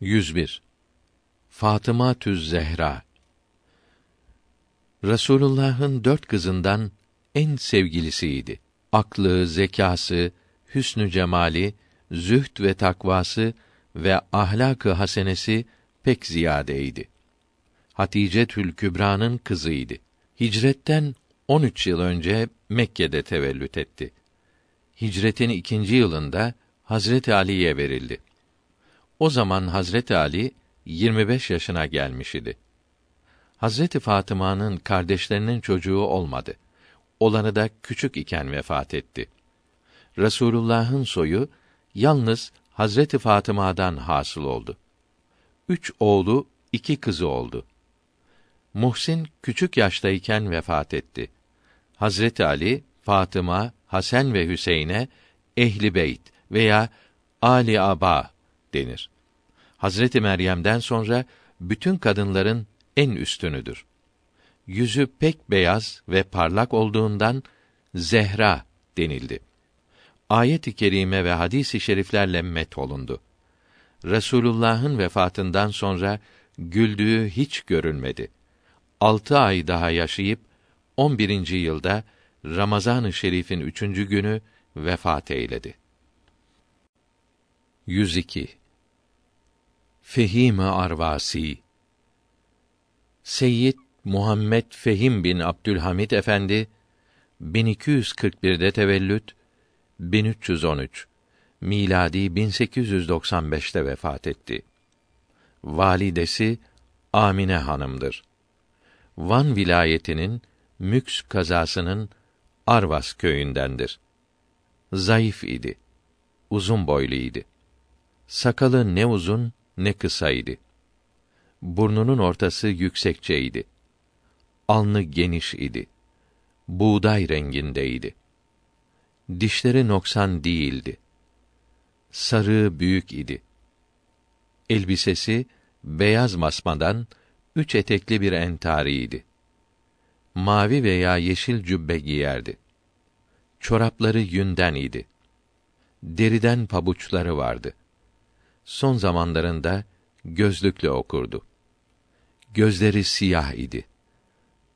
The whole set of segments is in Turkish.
101 Fatıma Tüz Zehra Resulullah'ın dört kızından en sevgilisiydi. Aklı, zekası, hüsnü cemali, zühd ve takvası ve ahlakı hasenesi pek ziyadeydi. Hatice Tül Kübra'nın kızıydı. Hicretten 13 yıl önce Mekke'de tevellüt etti. Hicretin ikinci yılında Hazreti Ali'ye verildi. O zaman Hazreti Ali 25 yaşına gelmiş idi. Hazreti Fatıma'nın kardeşlerinin çocuğu olmadı. Olanı da küçük iken vefat etti. Resulullah'ın soyu yalnız Hazreti Fatıma'dan hasıl oldu. Üç oğlu, iki kızı oldu. Muhsin küçük yaştayken vefat etti. Hazreti Ali, Fatıma, Hasan ve Hüseyin'e ehli beyt veya ali aba denir. Hazreti Meryem'den sonra bütün kadınların en üstünüdür. Yüzü pek beyaz ve parlak olduğundan Zehra denildi. Ayet-i kerime ve hadis-i şeriflerle met olundu. Resulullah'ın vefatından sonra güldüğü hiç görülmedi. Altı ay daha yaşayıp on birinci yılda Ramazan-ı Şerif'in üçüncü günü vefat eyledi. 102 Fehim Arvasi Seyyid Muhammed Fehim bin Abdülhamid Efendi 1241'de tevellüt 1313 miladi 1895'te vefat etti. Validesi Amine hanımdır. Van vilayetinin Müks kazasının Arvas köyündendir. Zayıf idi. Uzun boyluydu. Sakalı ne uzun ne kısaydı. Burnunun ortası yüksekçeydi. Alnı geniş idi. Buğday rengindeydi. Dişleri noksan değildi. Sarığı büyük idi. Elbisesi beyaz masmadan üç etekli bir entariydi. Mavi veya yeşil cübbe giyerdi. Çorapları yünden idi. Deriden pabuçları vardı son zamanlarında gözlükle okurdu. Gözleri siyah idi.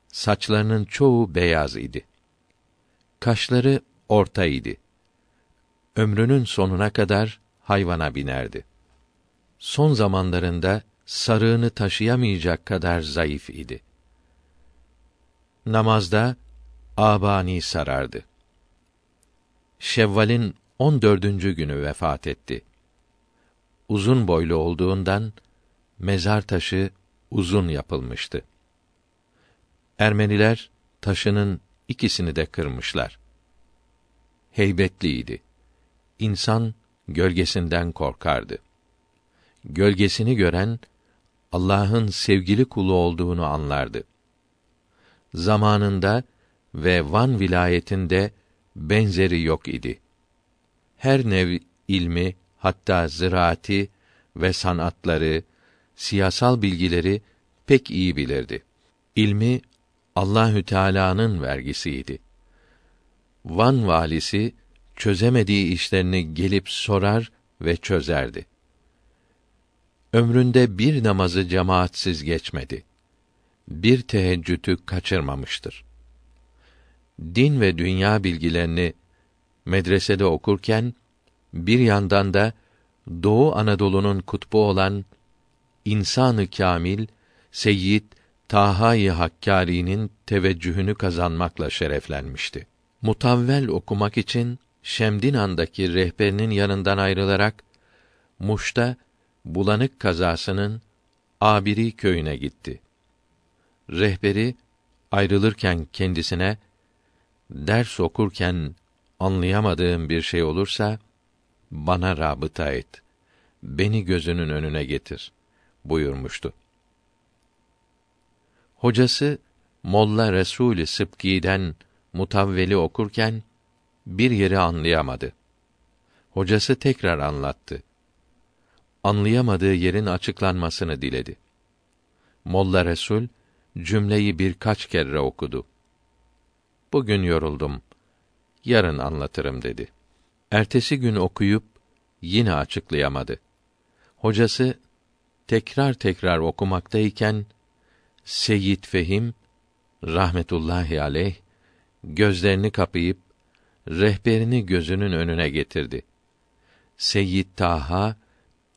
Saçlarının çoğu beyaz idi. Kaşları orta idi. Ömrünün sonuna kadar hayvana binerdi. Son zamanlarında sarığını taşıyamayacak kadar zayıf idi. Namazda abani sarardı. Şevval'in on dördüncü günü vefat etti uzun boylu olduğundan mezar taşı uzun yapılmıştı. Ermeniler taşının ikisini de kırmışlar. Heybetliydi. İnsan gölgesinden korkardı. Gölgesini gören Allah'ın sevgili kulu olduğunu anlardı. Zamanında ve Van vilayetinde benzeri yok idi. Her nev ilmi, hatta ziraati ve sanatları, siyasal bilgileri pek iyi bilirdi. İlmi Allahü Teala'nın vergisiydi. Van valisi çözemediği işlerini gelip sorar ve çözerdi. Ömründe bir namazı cemaatsiz geçmedi. Bir teheccüdü kaçırmamıştır. Din ve dünya bilgilerini medresede okurken bir yandan da Doğu Anadolu'nun kutbu olan insanı kamil Seyyid Taha-i Hakkari'nin teveccühünü kazanmakla şereflenmişti. Mutavvel okumak için Şemdinan'daki rehberinin yanından ayrılarak Muş'ta bulanık kazasının Abiri köyüne gitti. Rehberi ayrılırken kendisine ders okurken anlayamadığım bir şey olursa bana rabıta et. Beni gözünün önüne getir buyurmuştu. Hocası Molla Resul Sıbki'den mutavveli okurken bir yeri anlayamadı. Hocası tekrar anlattı. Anlayamadığı yerin açıklanmasını diledi. Molla Resul cümleyi birkaç kere okudu. Bugün yoruldum. Yarın anlatırım dedi. Ertesi gün okuyup yine açıklayamadı. Hocası tekrar tekrar okumaktayken Seyyid Fehim rahmetullahi aleyh gözlerini kapayıp rehberini gözünün önüne getirdi. Seyyid Taha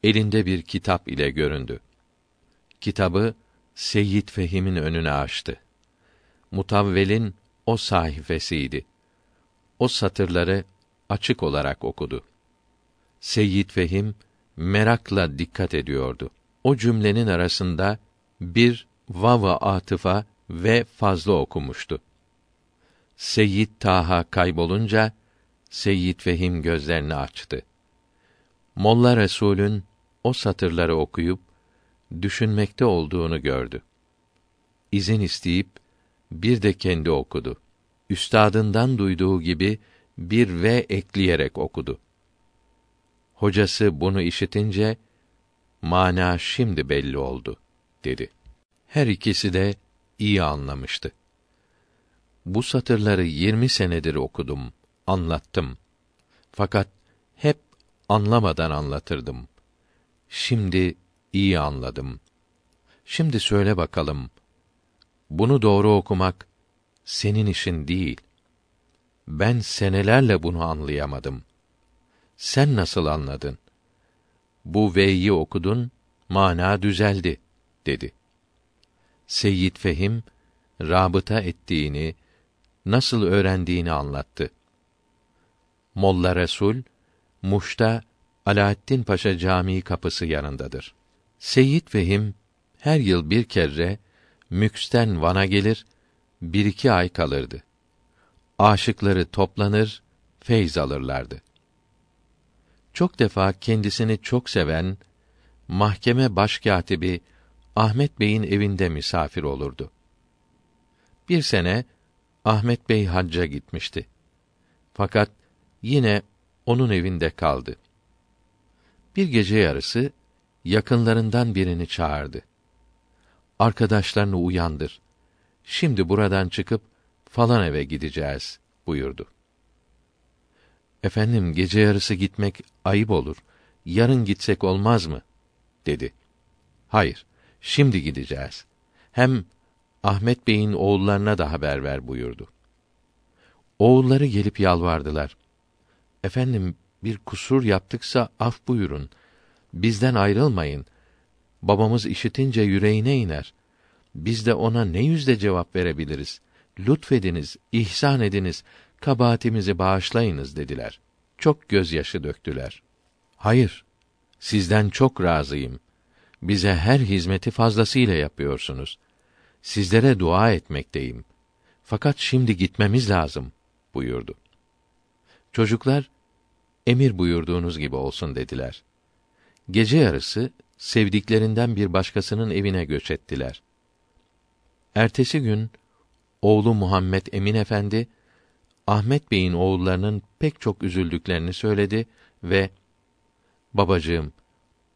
elinde bir kitap ile göründü. Kitabı Seyyid Fehim'in önüne açtı. Mutavvelin o sayfasıydı. O satırları açık olarak okudu. Seyyid Fehim merakla dikkat ediyordu. O cümlenin arasında bir vava atıfa ve fazla okumuştu. Seyyid Taha kaybolunca Seyyid Fehim gözlerini açtı. Molla Resulün o satırları okuyup düşünmekte olduğunu gördü. İzin isteyip bir de kendi okudu. Üstadından duyduğu gibi bir ve ekleyerek okudu. Hocası bunu işitince mana şimdi belli oldu dedi. Her ikisi de iyi anlamıştı. Bu satırları yirmi senedir okudum, anlattım. Fakat hep anlamadan anlatırdım. Şimdi iyi anladım. Şimdi söyle bakalım. Bunu doğru okumak senin işin değil. Ben senelerle bunu anlayamadım. Sen nasıl anladın? Bu ve'yi okudun, mana düzeldi, dedi. Seyyid Fehim, rabıta ettiğini, nasıl öğrendiğini anlattı. Molla Resul, Muş'ta Alaaddin Paşa Camii kapısı yanındadır. Seyyid Fehim her yıl bir kere Müks'ten Van'a gelir, bir iki ay kalırdı. Aşıkları toplanır, feyz alırlardı. Çok defa kendisini çok seven mahkeme başkâtibi Ahmet Bey'in evinde misafir olurdu. Bir sene Ahmet Bey hacca gitmişti. Fakat yine onun evinde kaldı. Bir gece yarısı yakınlarından birini çağırdı. Arkadaşlarını uyandır. Şimdi buradan çıkıp falan eve gideceğiz buyurdu. Efendim gece yarısı gitmek ayıp olur. Yarın gitsek olmaz mı? dedi. Hayır, şimdi gideceğiz. Hem Ahmet Bey'in oğullarına da haber ver buyurdu. Oğulları gelip yalvardılar. Efendim bir kusur yaptıksa af buyurun. Bizden ayrılmayın. Babamız işitince yüreğine iner. Biz de ona ne yüzde cevap verebiliriz? Lütfediniz, ihsan ediniz, kabahatimizi bağışlayınız dediler. Çok gözyaşı döktüler. Hayır, sizden çok razıyım. Bize her hizmeti fazlasıyla yapıyorsunuz. Sizlere dua etmekteyim. Fakat şimdi gitmemiz lazım buyurdu. Çocuklar emir buyurduğunuz gibi olsun dediler. Gece yarısı sevdiklerinden bir başkasının evine göç ettiler. Ertesi gün oğlu Muhammed Emin Efendi Ahmet Bey'in oğullarının pek çok üzüldüklerini söyledi ve babacığım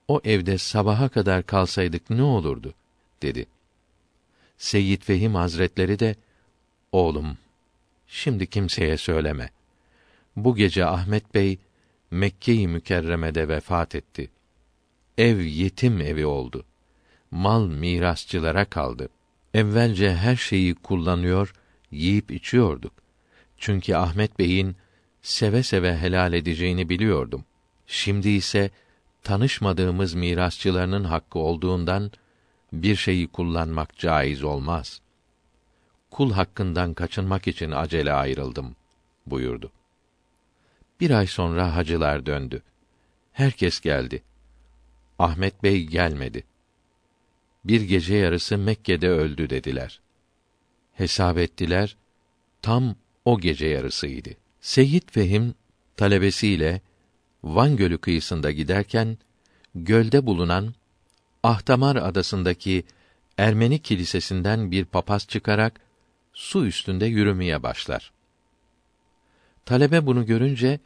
o evde sabaha kadar kalsaydık ne olurdu dedi. Seyyid Fehim Hazretleri de oğlum şimdi kimseye söyleme. Bu gece Ahmet Bey Mekke-i Mükerreme'de vefat etti. Ev yetim evi oldu. Mal mirasçılara kaldı. Evvelce her şeyi kullanıyor, yiyip içiyorduk. Çünkü Ahmet Bey'in seve seve helal edeceğini biliyordum. Şimdi ise tanışmadığımız mirasçılarının hakkı olduğundan bir şeyi kullanmak caiz olmaz. Kul hakkından kaçınmak için acele ayrıldım buyurdu. Bir ay sonra hacılar döndü. Herkes geldi. Ahmet Bey gelmedi. Bir gece yarısı Mekke'de öldü dediler. Hesap ettiler, tam o gece yarısıydı. Seyyid Fehim talebesiyle Van Gölü kıyısında giderken gölde bulunan Ahtamar adasındaki Ermeni kilisesinden bir papaz çıkarak su üstünde yürümeye başlar. Talebe bunu görünce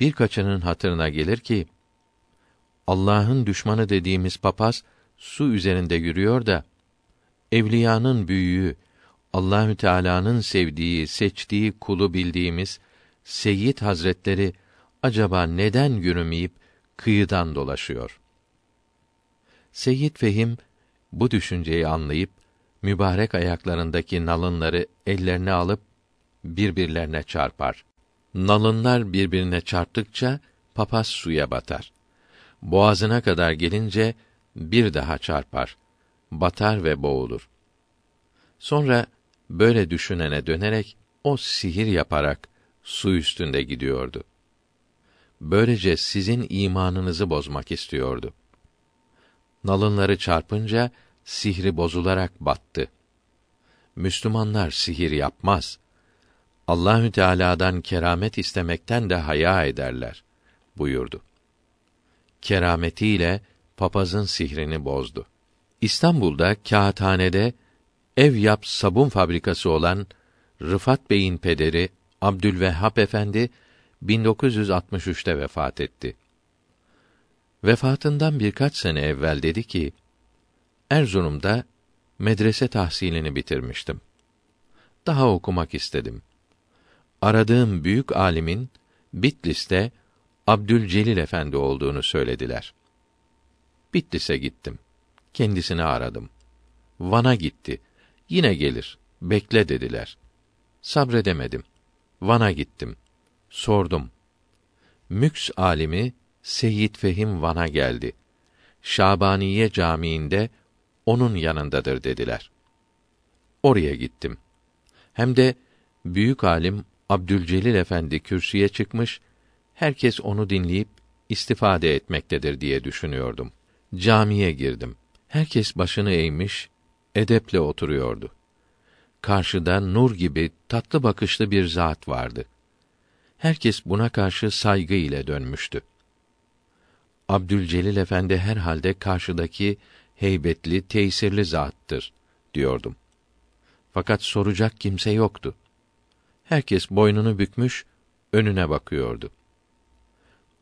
birkaçının hatırına gelir ki Allah'ın düşmanı dediğimiz papaz su üzerinde yürüyor da evliyanın büyüğü Allahü Teala'nın sevdiği, seçtiği kulu bildiğimiz Seyyid Hazretleri acaba neden yürümeyip kıyıdan dolaşıyor? Seyyid Fehim bu düşünceyi anlayıp mübarek ayaklarındaki nalınları ellerine alıp birbirlerine çarpar. Nalınlar birbirine çarptıkça papaz suya batar. Boğazına kadar gelince bir daha çarpar. Batar ve boğulur. Sonra böyle düşünene dönerek o sihir yaparak su üstünde gidiyordu. Böylece sizin imanınızı bozmak istiyordu. Nalınları çarpınca sihri bozularak battı. Müslümanlar sihir yapmaz. Allahü Teala'dan keramet istemekten de haya ederler buyurdu. Kerametiyle papazın sihrini bozdu. İstanbul'da kağıthanede ev yap sabun fabrikası olan Rıfat Bey'in pederi Abdülvehhab Efendi 1963'te vefat etti. Vefatından birkaç sene evvel dedi ki: Erzurum'da medrese tahsilini bitirmiştim. Daha okumak istedim. Aradığım büyük alimin Bitlis'te Abdülcelil Efendi olduğunu söylediler. Bitlis'e gittim. Kendisini aradım. Van'a gitti. Yine gelir. Bekle dediler. Sabredemedim. Van'a gittim. Sordum. Müks alimi Seyyid Fehim Van'a geldi. Şabaniye Camii'nde onun yanındadır dediler. Oraya gittim. Hem de büyük alim Abdülcelil Efendi kürsüye çıkmış, herkes onu dinleyip istifade etmektedir diye düşünüyordum. Camiye girdim. Herkes başını eğmiş, edeple oturuyordu. Karşıda nur gibi tatlı bakışlı bir zat vardı. Herkes buna karşı saygı ile dönmüştü. Abdülcelil Efendi herhalde karşıdaki heybetli, tesirli zattır diyordum. Fakat soracak kimse yoktu. Herkes boynunu bükmüş, önüne bakıyordu.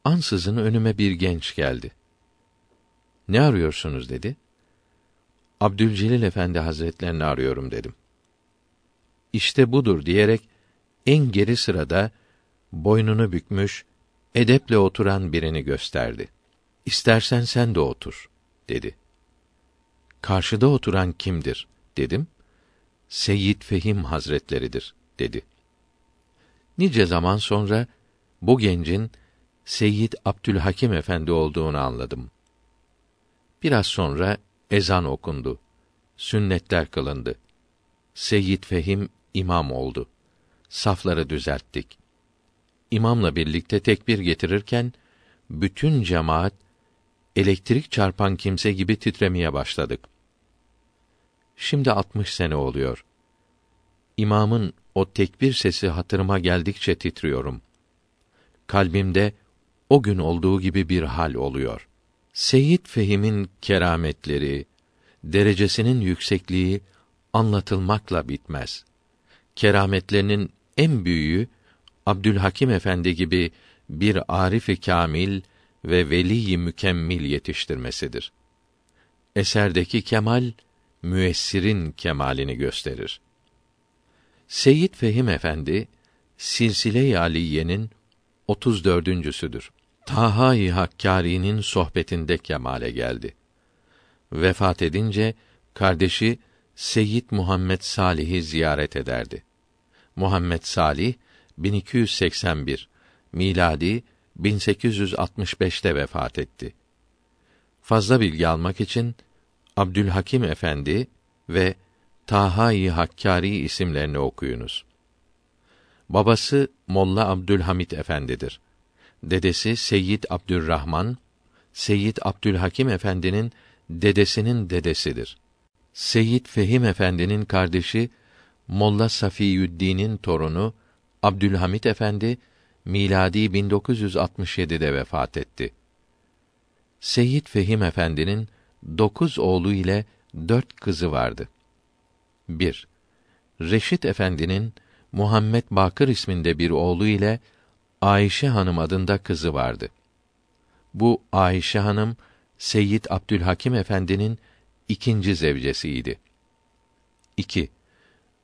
Ansızın önüme bir genç geldi. Ne arıyorsunuz dedi. Abdülcelil Efendi Hazretlerini arıyorum dedim. İşte budur diyerek en geri sırada boynunu bükmüş, edeple oturan birini gösterdi. İstersen sen de otur dedi. Karşıda oturan kimdir dedim. Seyyid Fehim Hazretleridir dedi. Nice zaman sonra bu gencin Seyyid Abdülhakim Efendi olduğunu anladım. Biraz sonra ezan okundu. Sünnetler kılındı. Seyyid Fehim imam oldu. Safları düzelttik. İmamla birlikte tekbir getirirken bütün cemaat elektrik çarpan kimse gibi titremeye başladık. Şimdi 60 sene oluyor. İmamın o tekbir sesi hatırıma geldikçe titriyorum. Kalbimde o gün olduğu gibi bir hal oluyor. Seyyid Fehim'in kerametleri, derecesinin yüksekliği anlatılmakla bitmez. Kerametlerinin en büyüğü Abdülhakim Efendi gibi bir arif kamil ve veli mükemmel yetiştirmesidir. Eserdeki kemal müessirin kemalini gösterir. Seyyid Fehim Efendi Silsile-i Aliye'nin 34.südür. Taha-i Hakkari'nin sohbetinde kemale geldi. Vefat edince kardeşi Seyyid Muhammed Salih'i ziyaret ederdi. Muhammed Salih 1281 miladi 1865'te vefat etti. Fazla bilgi almak için Abdülhakim Efendi ve Taha-i Hakkari isimlerini okuyunuz. Babası Molla Abdülhamit Efendidir. Dedesi Seyyid Abdülrahman, Seyyid Abdülhakim Efendi'nin dedesinin dedesidir. Seyyid Fehim Efendi'nin kardeşi Molla Safiyüddin'in torunu Abdülhamit Efendi miladi 1967'de vefat etti. Seyyid Fehim Efendi'nin dokuz oğlu ile dört kızı vardı. 1. Reşit Efendi'nin Muhammed Bakır isminde bir oğlu ile Ayşe Hanım adında kızı vardı. Bu Ayşe Hanım Seyyid Abdülhakim Efendi'nin ikinci zevcesiydi. 2.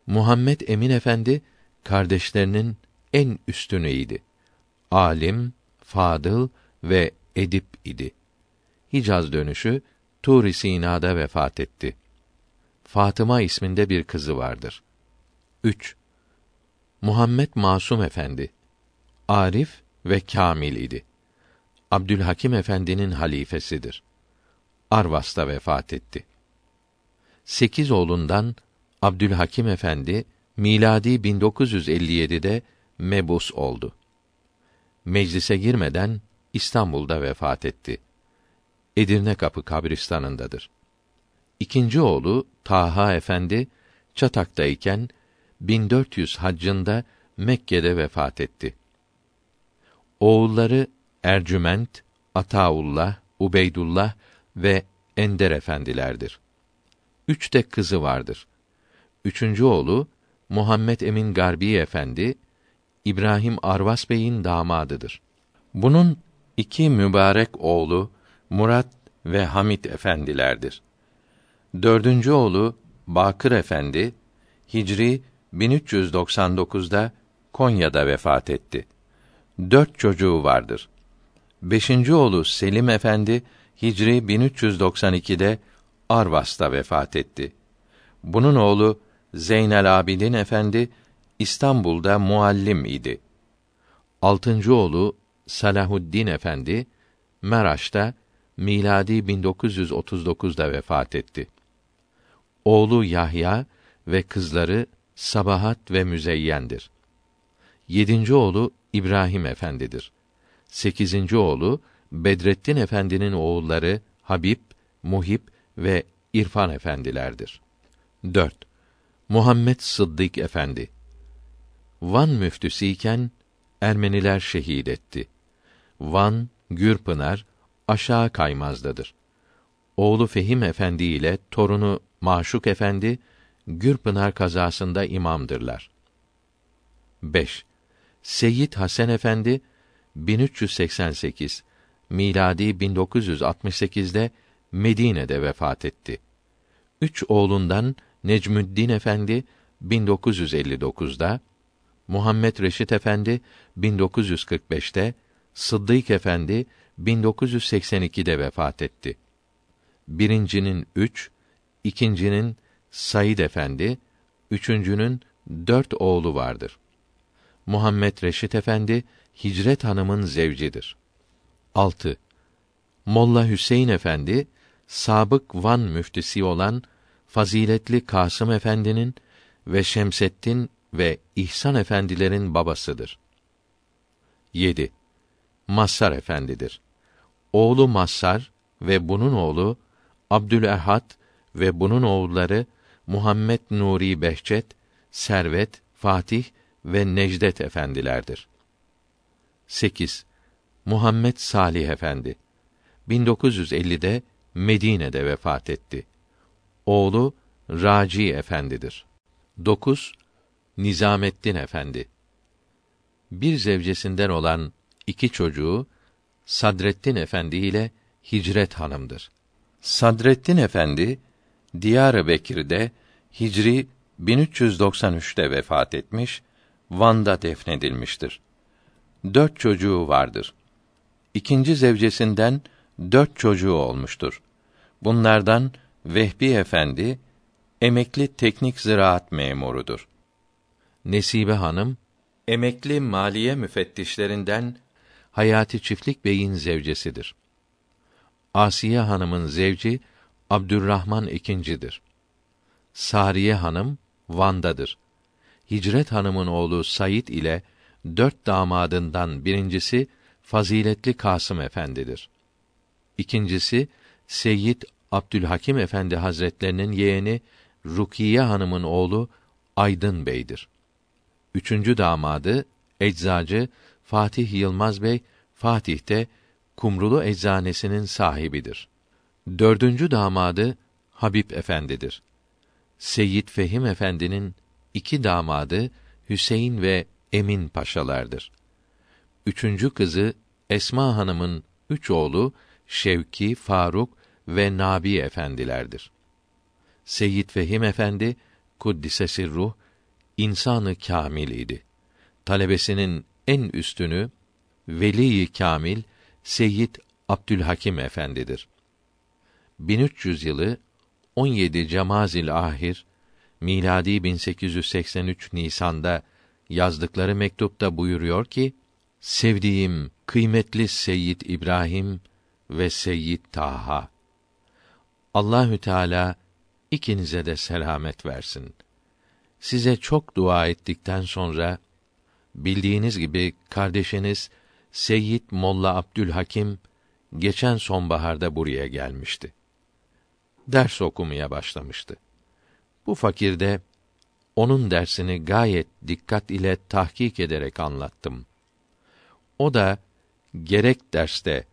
Muhammed Emin Efendi kardeşlerinin en üstüneydi. Alim, fadıl ve edip idi. Hicaz dönüşü Tur-i Sina'da vefat etti. Fatıma isminde bir kızı vardır. 3. Muhammed Masum Efendi arif ve kamil idi. Abdülhakim Efendi'nin halifesidir. Arvas'ta vefat etti. Sekiz oğlundan Abdülhakim Efendi miladi 1957'de mebus oldu. Meclise girmeden İstanbul'da vefat etti. Edirne Kapı kabristanındadır. İkinci oğlu Taha Efendi Çatak'tayken 1400 haccında Mekke'de vefat etti. Oğulları Ercüment, Ataullah, Ubeydullah ve Ender efendilerdir. Üç de kızı vardır. Üçüncü oğlu Muhammed Emin Garbi Efendi, İbrahim Arvas Bey'in damadıdır. Bunun iki mübarek oğlu Murat ve Hamit efendilerdir. Dördüncü oğlu Bakır Efendi, Hicri 1399'da Konya'da vefat etti. Dört çocuğu vardır. Beşinci oğlu Selim Efendi, Hicri 1392'de Arvas'ta vefat etti. Bunun oğlu Zeynel Abidin Efendi, İstanbul'da muallim idi. Altıncı oğlu Salahuddin Efendi, Meraş'ta miladi 1939'da vefat etti. Oğlu Yahya ve kızları Sabahat ve Müzeyyendir. Yedinci oğlu İbrahim Efendidir. Sekizinci oğlu Bedrettin Efendi'nin oğulları Habib, Muhib ve İrfan efendilerdir. 4. Muhammed Sıddık Efendi Van müftüsüyken Ermeniler şehit etti. Van, Gürpınar, aşağı kaymazdadır. Oğlu Fehim Efendi ile torunu Maşuk Efendi Gürpınar kazasında imamdırlar. 5. Seyyid Hasan Efendi 1388 miladi 1968'de Medine'de vefat etti. Üç oğlundan Necmüddin Efendi 1959'da, Muhammed Reşit Efendi 1945'te, Sıddık Efendi 1982'de vefat etti. Birincinin üç, ikincinin Said Efendi, üçüncünün dört oğlu vardır. Muhammed Reşit Efendi Hicret Hanım'ın zevcidir. 6. Molla Hüseyin Efendi sabık Van müftüsü olan faziletli Kasım Efendi'nin ve Şemseddin ve İhsan efendilerin babasıdır. 7. Massar Efendidir. Oğlu Massar ve bunun oğlu Abdülehad ve bunun oğulları Muhammed Nuri Behçet, Servet, Fatih ve Necdet efendilerdir. 8. Muhammed Salih Efendi 1950'de Medine'de vefat etti. Oğlu Raci Efendidir. 9. Nizamettin Efendi Bir zevcesinden olan iki çocuğu Sadrettin Efendi ile Hicret Hanım'dır. Sadrettin Efendi Diyarbakır'da Hicri 1393'te vefat etmiş, Van'da defnedilmiştir. Dört çocuğu vardır. İkinci zevcesinden dört çocuğu olmuştur. Bunlardan Vehbi Efendi emekli teknik ziraat memurudur. Nesibe Hanım emekli maliye müfettişlerinden Hayati Çiftlik Bey'in zevcesidir. Asiye Hanım'ın zevci Abdurrahman ikincidir. Sariye Hanım Van'dadır. Hicret Hanım'ın oğlu Sayit ile dört damadından birincisi faziletli Kasım Efendidir. İkincisi Seyyid Abdülhakim Efendi Hazretlerinin yeğeni Rukiye Hanım'ın oğlu Aydın Bey'dir. Üçüncü damadı eczacı Fatih Yılmaz Bey Fatih'te Kumrulu Eczanesinin sahibidir. Dördüncü damadı Habib Efendidir. Seyyid Fehim Efendi'nin iki damadı Hüseyin ve Emin paşalardır. Üçüncü kızı Esma Hanım'ın üç oğlu Şevki, Faruk ve Nabi efendilerdir. Seyyid Fehim Efendi kuddisesi ruh insanı kamil idi. Talebesinin en üstünü veli kamil Seyyid Abdülhakim Efendidir. 1300 yılı 17 Cemazil Ahir miladi 1883 Nisan'da yazdıkları mektupta buyuruyor ki: Sevdiğim kıymetli Seyyid İbrahim ve Seyyid Taha. Allahü Teala ikinize de selamet versin. Size çok dua ettikten sonra bildiğiniz gibi kardeşiniz Seyyid Molla Abdülhakim geçen sonbaharda buraya gelmişti. Ders okumaya başlamıştı. Bu fakir de onun dersini gayet dikkat ile tahkik ederek anlattım. O da gerek derste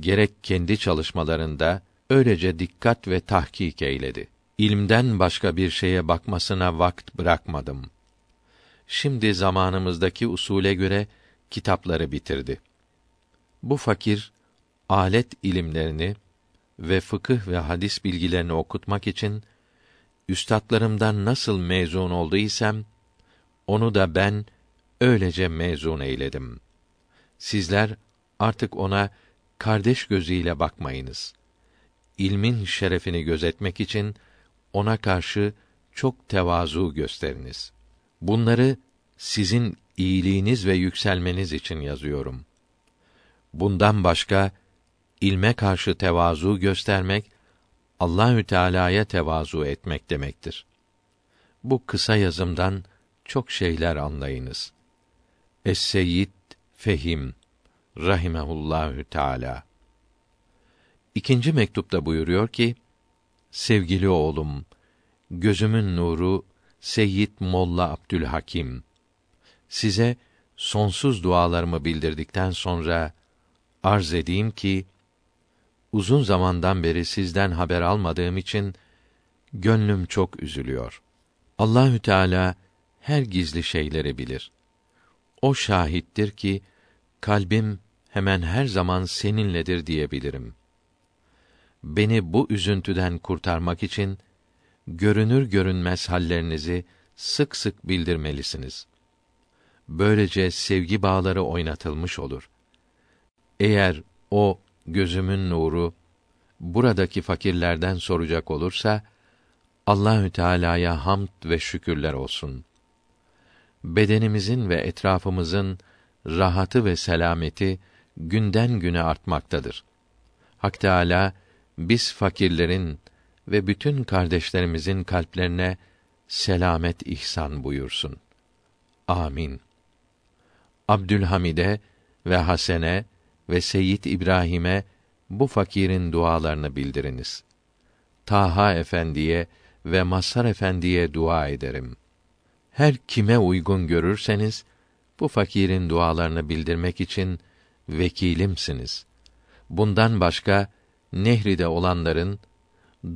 gerek kendi çalışmalarında öylece dikkat ve tahkik eyledi. İlimden başka bir şeye bakmasına vakt bırakmadım. Şimdi zamanımızdaki usule göre kitapları bitirdi. Bu fakir alet ilimlerini ve fıkıh ve hadis bilgilerini okutmak için üstadlarımdan nasıl mezun olduysam onu da ben öylece mezun eyledim. Sizler artık ona kardeş gözüyle bakmayınız. İlmin şerefini gözetmek için ona karşı çok tevazu gösteriniz. Bunları sizin iyiliğiniz ve yükselmeniz için yazıyorum. Bundan başka ilme karşı tevazu göstermek Allahü Teala'ya tevazu etmek demektir. Bu kısa yazımdan çok şeyler anlayınız. Es-Seyyid Fehim rahimehullahü Teala. İkinci mektupta buyuruyor ki: Sevgili oğlum, gözümün nuru Seyyid Molla Abdülhakim. Size sonsuz dualarımı bildirdikten sonra arz edeyim ki uzun zamandan beri sizden haber almadığım için gönlüm çok üzülüyor. Allahü Teala her gizli şeyleri bilir. O şahittir ki kalbim hemen her zaman seninledir diyebilirim. Beni bu üzüntüden kurtarmak için görünür görünmez hallerinizi sık sık bildirmelisiniz. Böylece sevgi bağları oynatılmış olur. Eğer o gözümün nuru buradaki fakirlerden soracak olursa Allahü Teala'ya hamd ve şükürler olsun. Bedenimizin ve etrafımızın rahatı ve selameti günden güne artmaktadır. Hak Teala biz fakirlerin ve bütün kardeşlerimizin kalplerine selamet ihsan buyursun. Amin. Abdülhamide ve Hasene ve Seyyid İbrahim'e bu fakirin dualarını bildiriniz. Taha Efendiye ve Mazhar Efendiye dua ederim. Her kime uygun görürseniz bu fakirin dualarını bildirmek için vekilimsiniz. Bundan başka Nehri'de olanların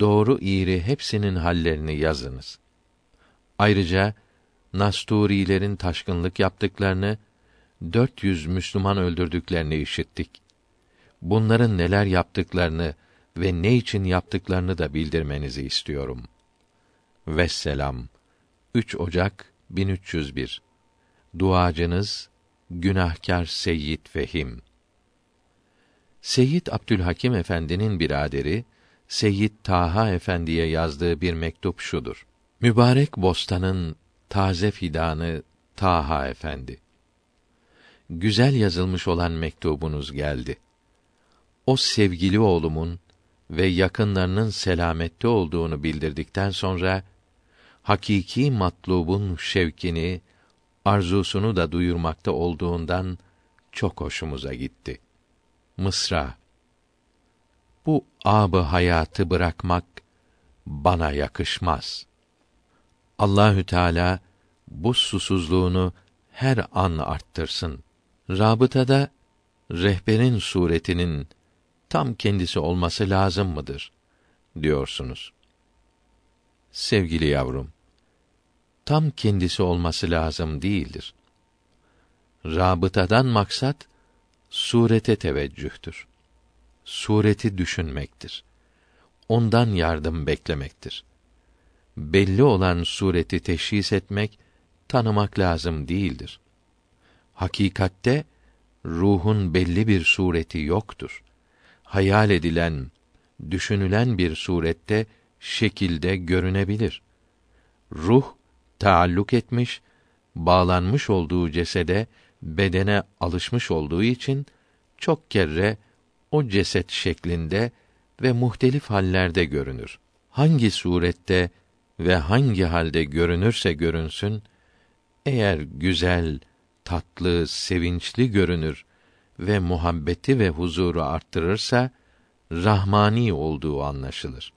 doğru iğri hepsinin hallerini yazınız. Ayrıca Nasturilerin taşkınlık yaptıklarını 400 Müslüman öldürdüklerini işittik. Bunların neler yaptıklarını ve ne için yaptıklarını da bildirmenizi istiyorum. Vesselam. 3 Ocak 1301. Duacınız günahkar Seyyid Fehim. Seyyid Abdülhakim Efendi'nin biraderi Seyyid Taha Efendi'ye yazdığı bir mektup şudur. Mübarek bostanın taze fidanı Taha Efendi güzel yazılmış olan mektubunuz geldi. O sevgili oğlumun ve yakınlarının selamette olduğunu bildirdikten sonra hakiki matlubun şevkini, arzusunu da duyurmakta olduğundan çok hoşumuza gitti. Mısra Bu abı hayatı bırakmak bana yakışmaz. Allahü Teala bu susuzluğunu her an arttırsın. Rabıtada rehberin suretinin tam kendisi olması lazım mıdır diyorsunuz. Sevgili yavrum, tam kendisi olması lazım değildir. Rabıtadan maksat surete teveccühtür. Sureti düşünmektir. Ondan yardım beklemektir. Belli olan sureti teşhis etmek, tanımak lazım değildir. Hakikatte ruhun belli bir sureti yoktur. Hayal edilen düşünülen bir surette, şekilde görünebilir. Ruh taalluk etmiş, bağlanmış olduğu cesede, bedene alışmış olduğu için çok kere o ceset şeklinde ve muhtelif hallerde görünür. Hangi surette ve hangi halde görünürse görünsün, eğer güzel, tatlı, sevinçli görünür ve muhabbeti ve huzuru arttırırsa rahmani olduğu anlaşılır.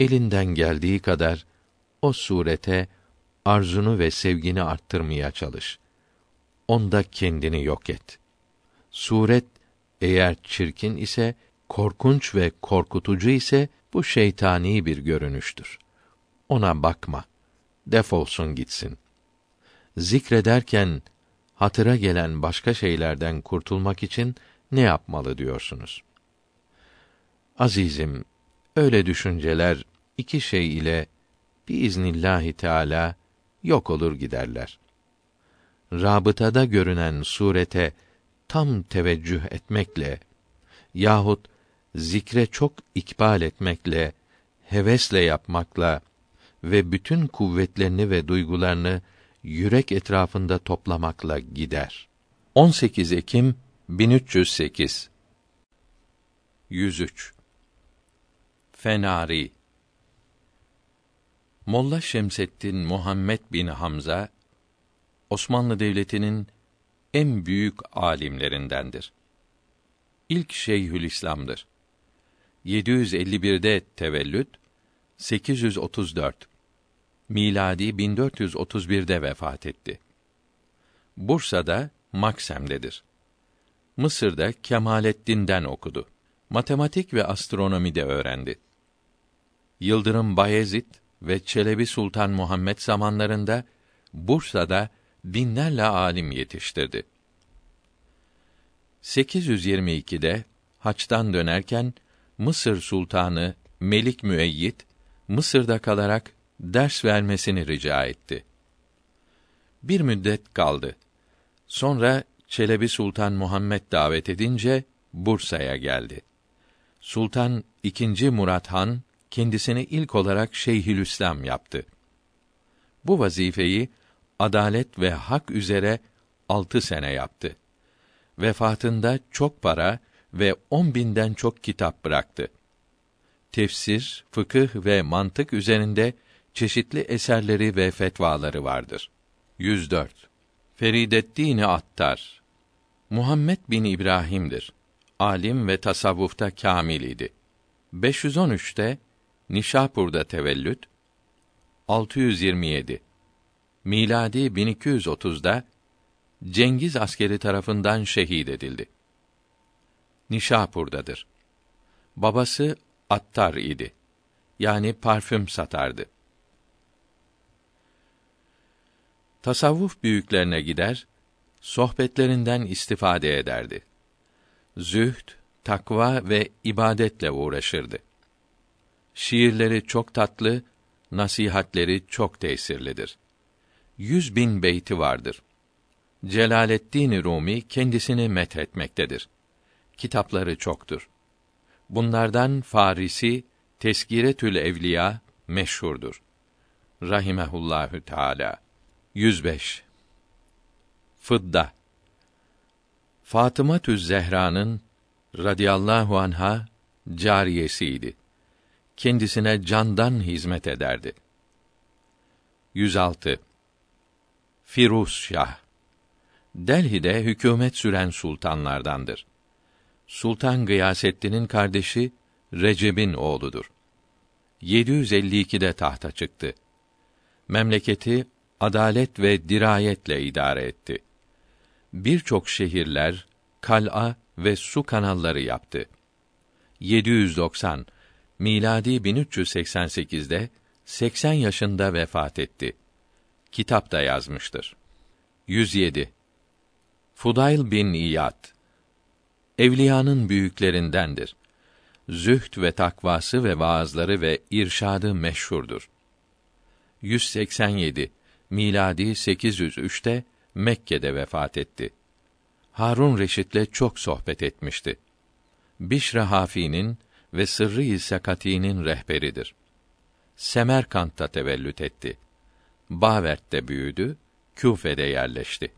Elinden geldiği kadar o surete arzunu ve sevgini arttırmaya çalış. Onda kendini yok et. Suret eğer çirkin ise, korkunç ve korkutucu ise bu şeytani bir görünüştür. Ona bakma. Defolsun gitsin. Zikrederken hatıra gelen başka şeylerden kurtulmak için ne yapmalı diyorsunuz? Azizim, öyle düşünceler iki şey ile biiznillahü teala yok olur giderler. Rabıtada görünen surete tam teveccüh etmekle yahut zikre çok ikbal etmekle, hevesle yapmakla ve bütün kuvvetlerini ve duygularını yürek etrafında toplamakla gider. 18 Ekim 1308 103 Fenari Molla Şemseddin Muhammed bin Hamza Osmanlı Devleti'nin en büyük alimlerindendir. İlk Şeyhülislam'dır. 751'de tevellüt, 834 miladi 1431'de vefat etti. Bursa'da Maksem'dedir. Mısır'da Kemalettin'den okudu. Matematik ve astronomi de öğrendi. Yıldırım Bayezid ve Çelebi Sultan Muhammed zamanlarında Bursa'da binlerle alim yetiştirdi. 822'de haçtan dönerken Mısır Sultanı Melik Müeyyid Mısır'da kalarak ders vermesini rica etti. Bir müddet kaldı. Sonra Çelebi Sultan Muhammed davet edince Bursa'ya geldi. Sultan II. Murat Han kendisini ilk olarak Şeyhülislam yaptı. Bu vazifeyi adalet ve hak üzere altı sene yaptı. Vefatında çok para ve on binden çok kitap bıraktı. Tefsir, fıkıh ve mantık üzerinde çeşitli eserleri ve fetvaları vardır. 104. Ferideddin Attar Muhammed bin İbrahim'dir. Alim ve tasavvufta kâmil idi. 513'te Nişapur'da tevellüt 627 miladi 1230'da Cengiz askeri tarafından şehit edildi. Nişapur'dadır. Babası attar idi. Yani parfüm satardı. Tasavvuf büyüklerine gider, sohbetlerinden istifade ederdi. Zühd, takva ve ibadetle uğraşırdı. Şiirleri çok tatlı, nasihatleri çok tesirlidir. Yüz bin beyti vardır. Celaleddin Rumi kendisini methetmektedir. Kitapları çoktur. Bunlardan Farisi Teskiretül Evliya meşhurdur. Rahimehullahü Teala. 105. Fıdda Fatıma Tüz Zehra'nın radıyallahu anha cariyesiydi. Kendisine candan hizmet ederdi. 106. Firuz Şah Delhi'de hükümet süren sultanlardandır. Sultan Gıyasettin'in kardeşi Recep'in oğludur. 752'de tahta çıktı. Memleketi adalet ve dirayetle idare etti. Birçok şehirler, kal'a ve su kanalları yaptı. 790 miladi 1388'de 80 yaşında vefat etti. Kitap da yazmıştır. 107 Fudayl bin İyad evliyanın büyüklerindendir. Zühd ve takvası ve vaazları ve irşadı meşhurdur. 187 miladi 803'te Mekke'de vefat etti. Harun Reşit'le çok sohbet etmişti. Bişra Hafi'nin ve sırrı-i sakatinin rehberidir. Semerkant'ta tevellüt etti. Bavert'te büyüdü, Küfe'de yerleşti.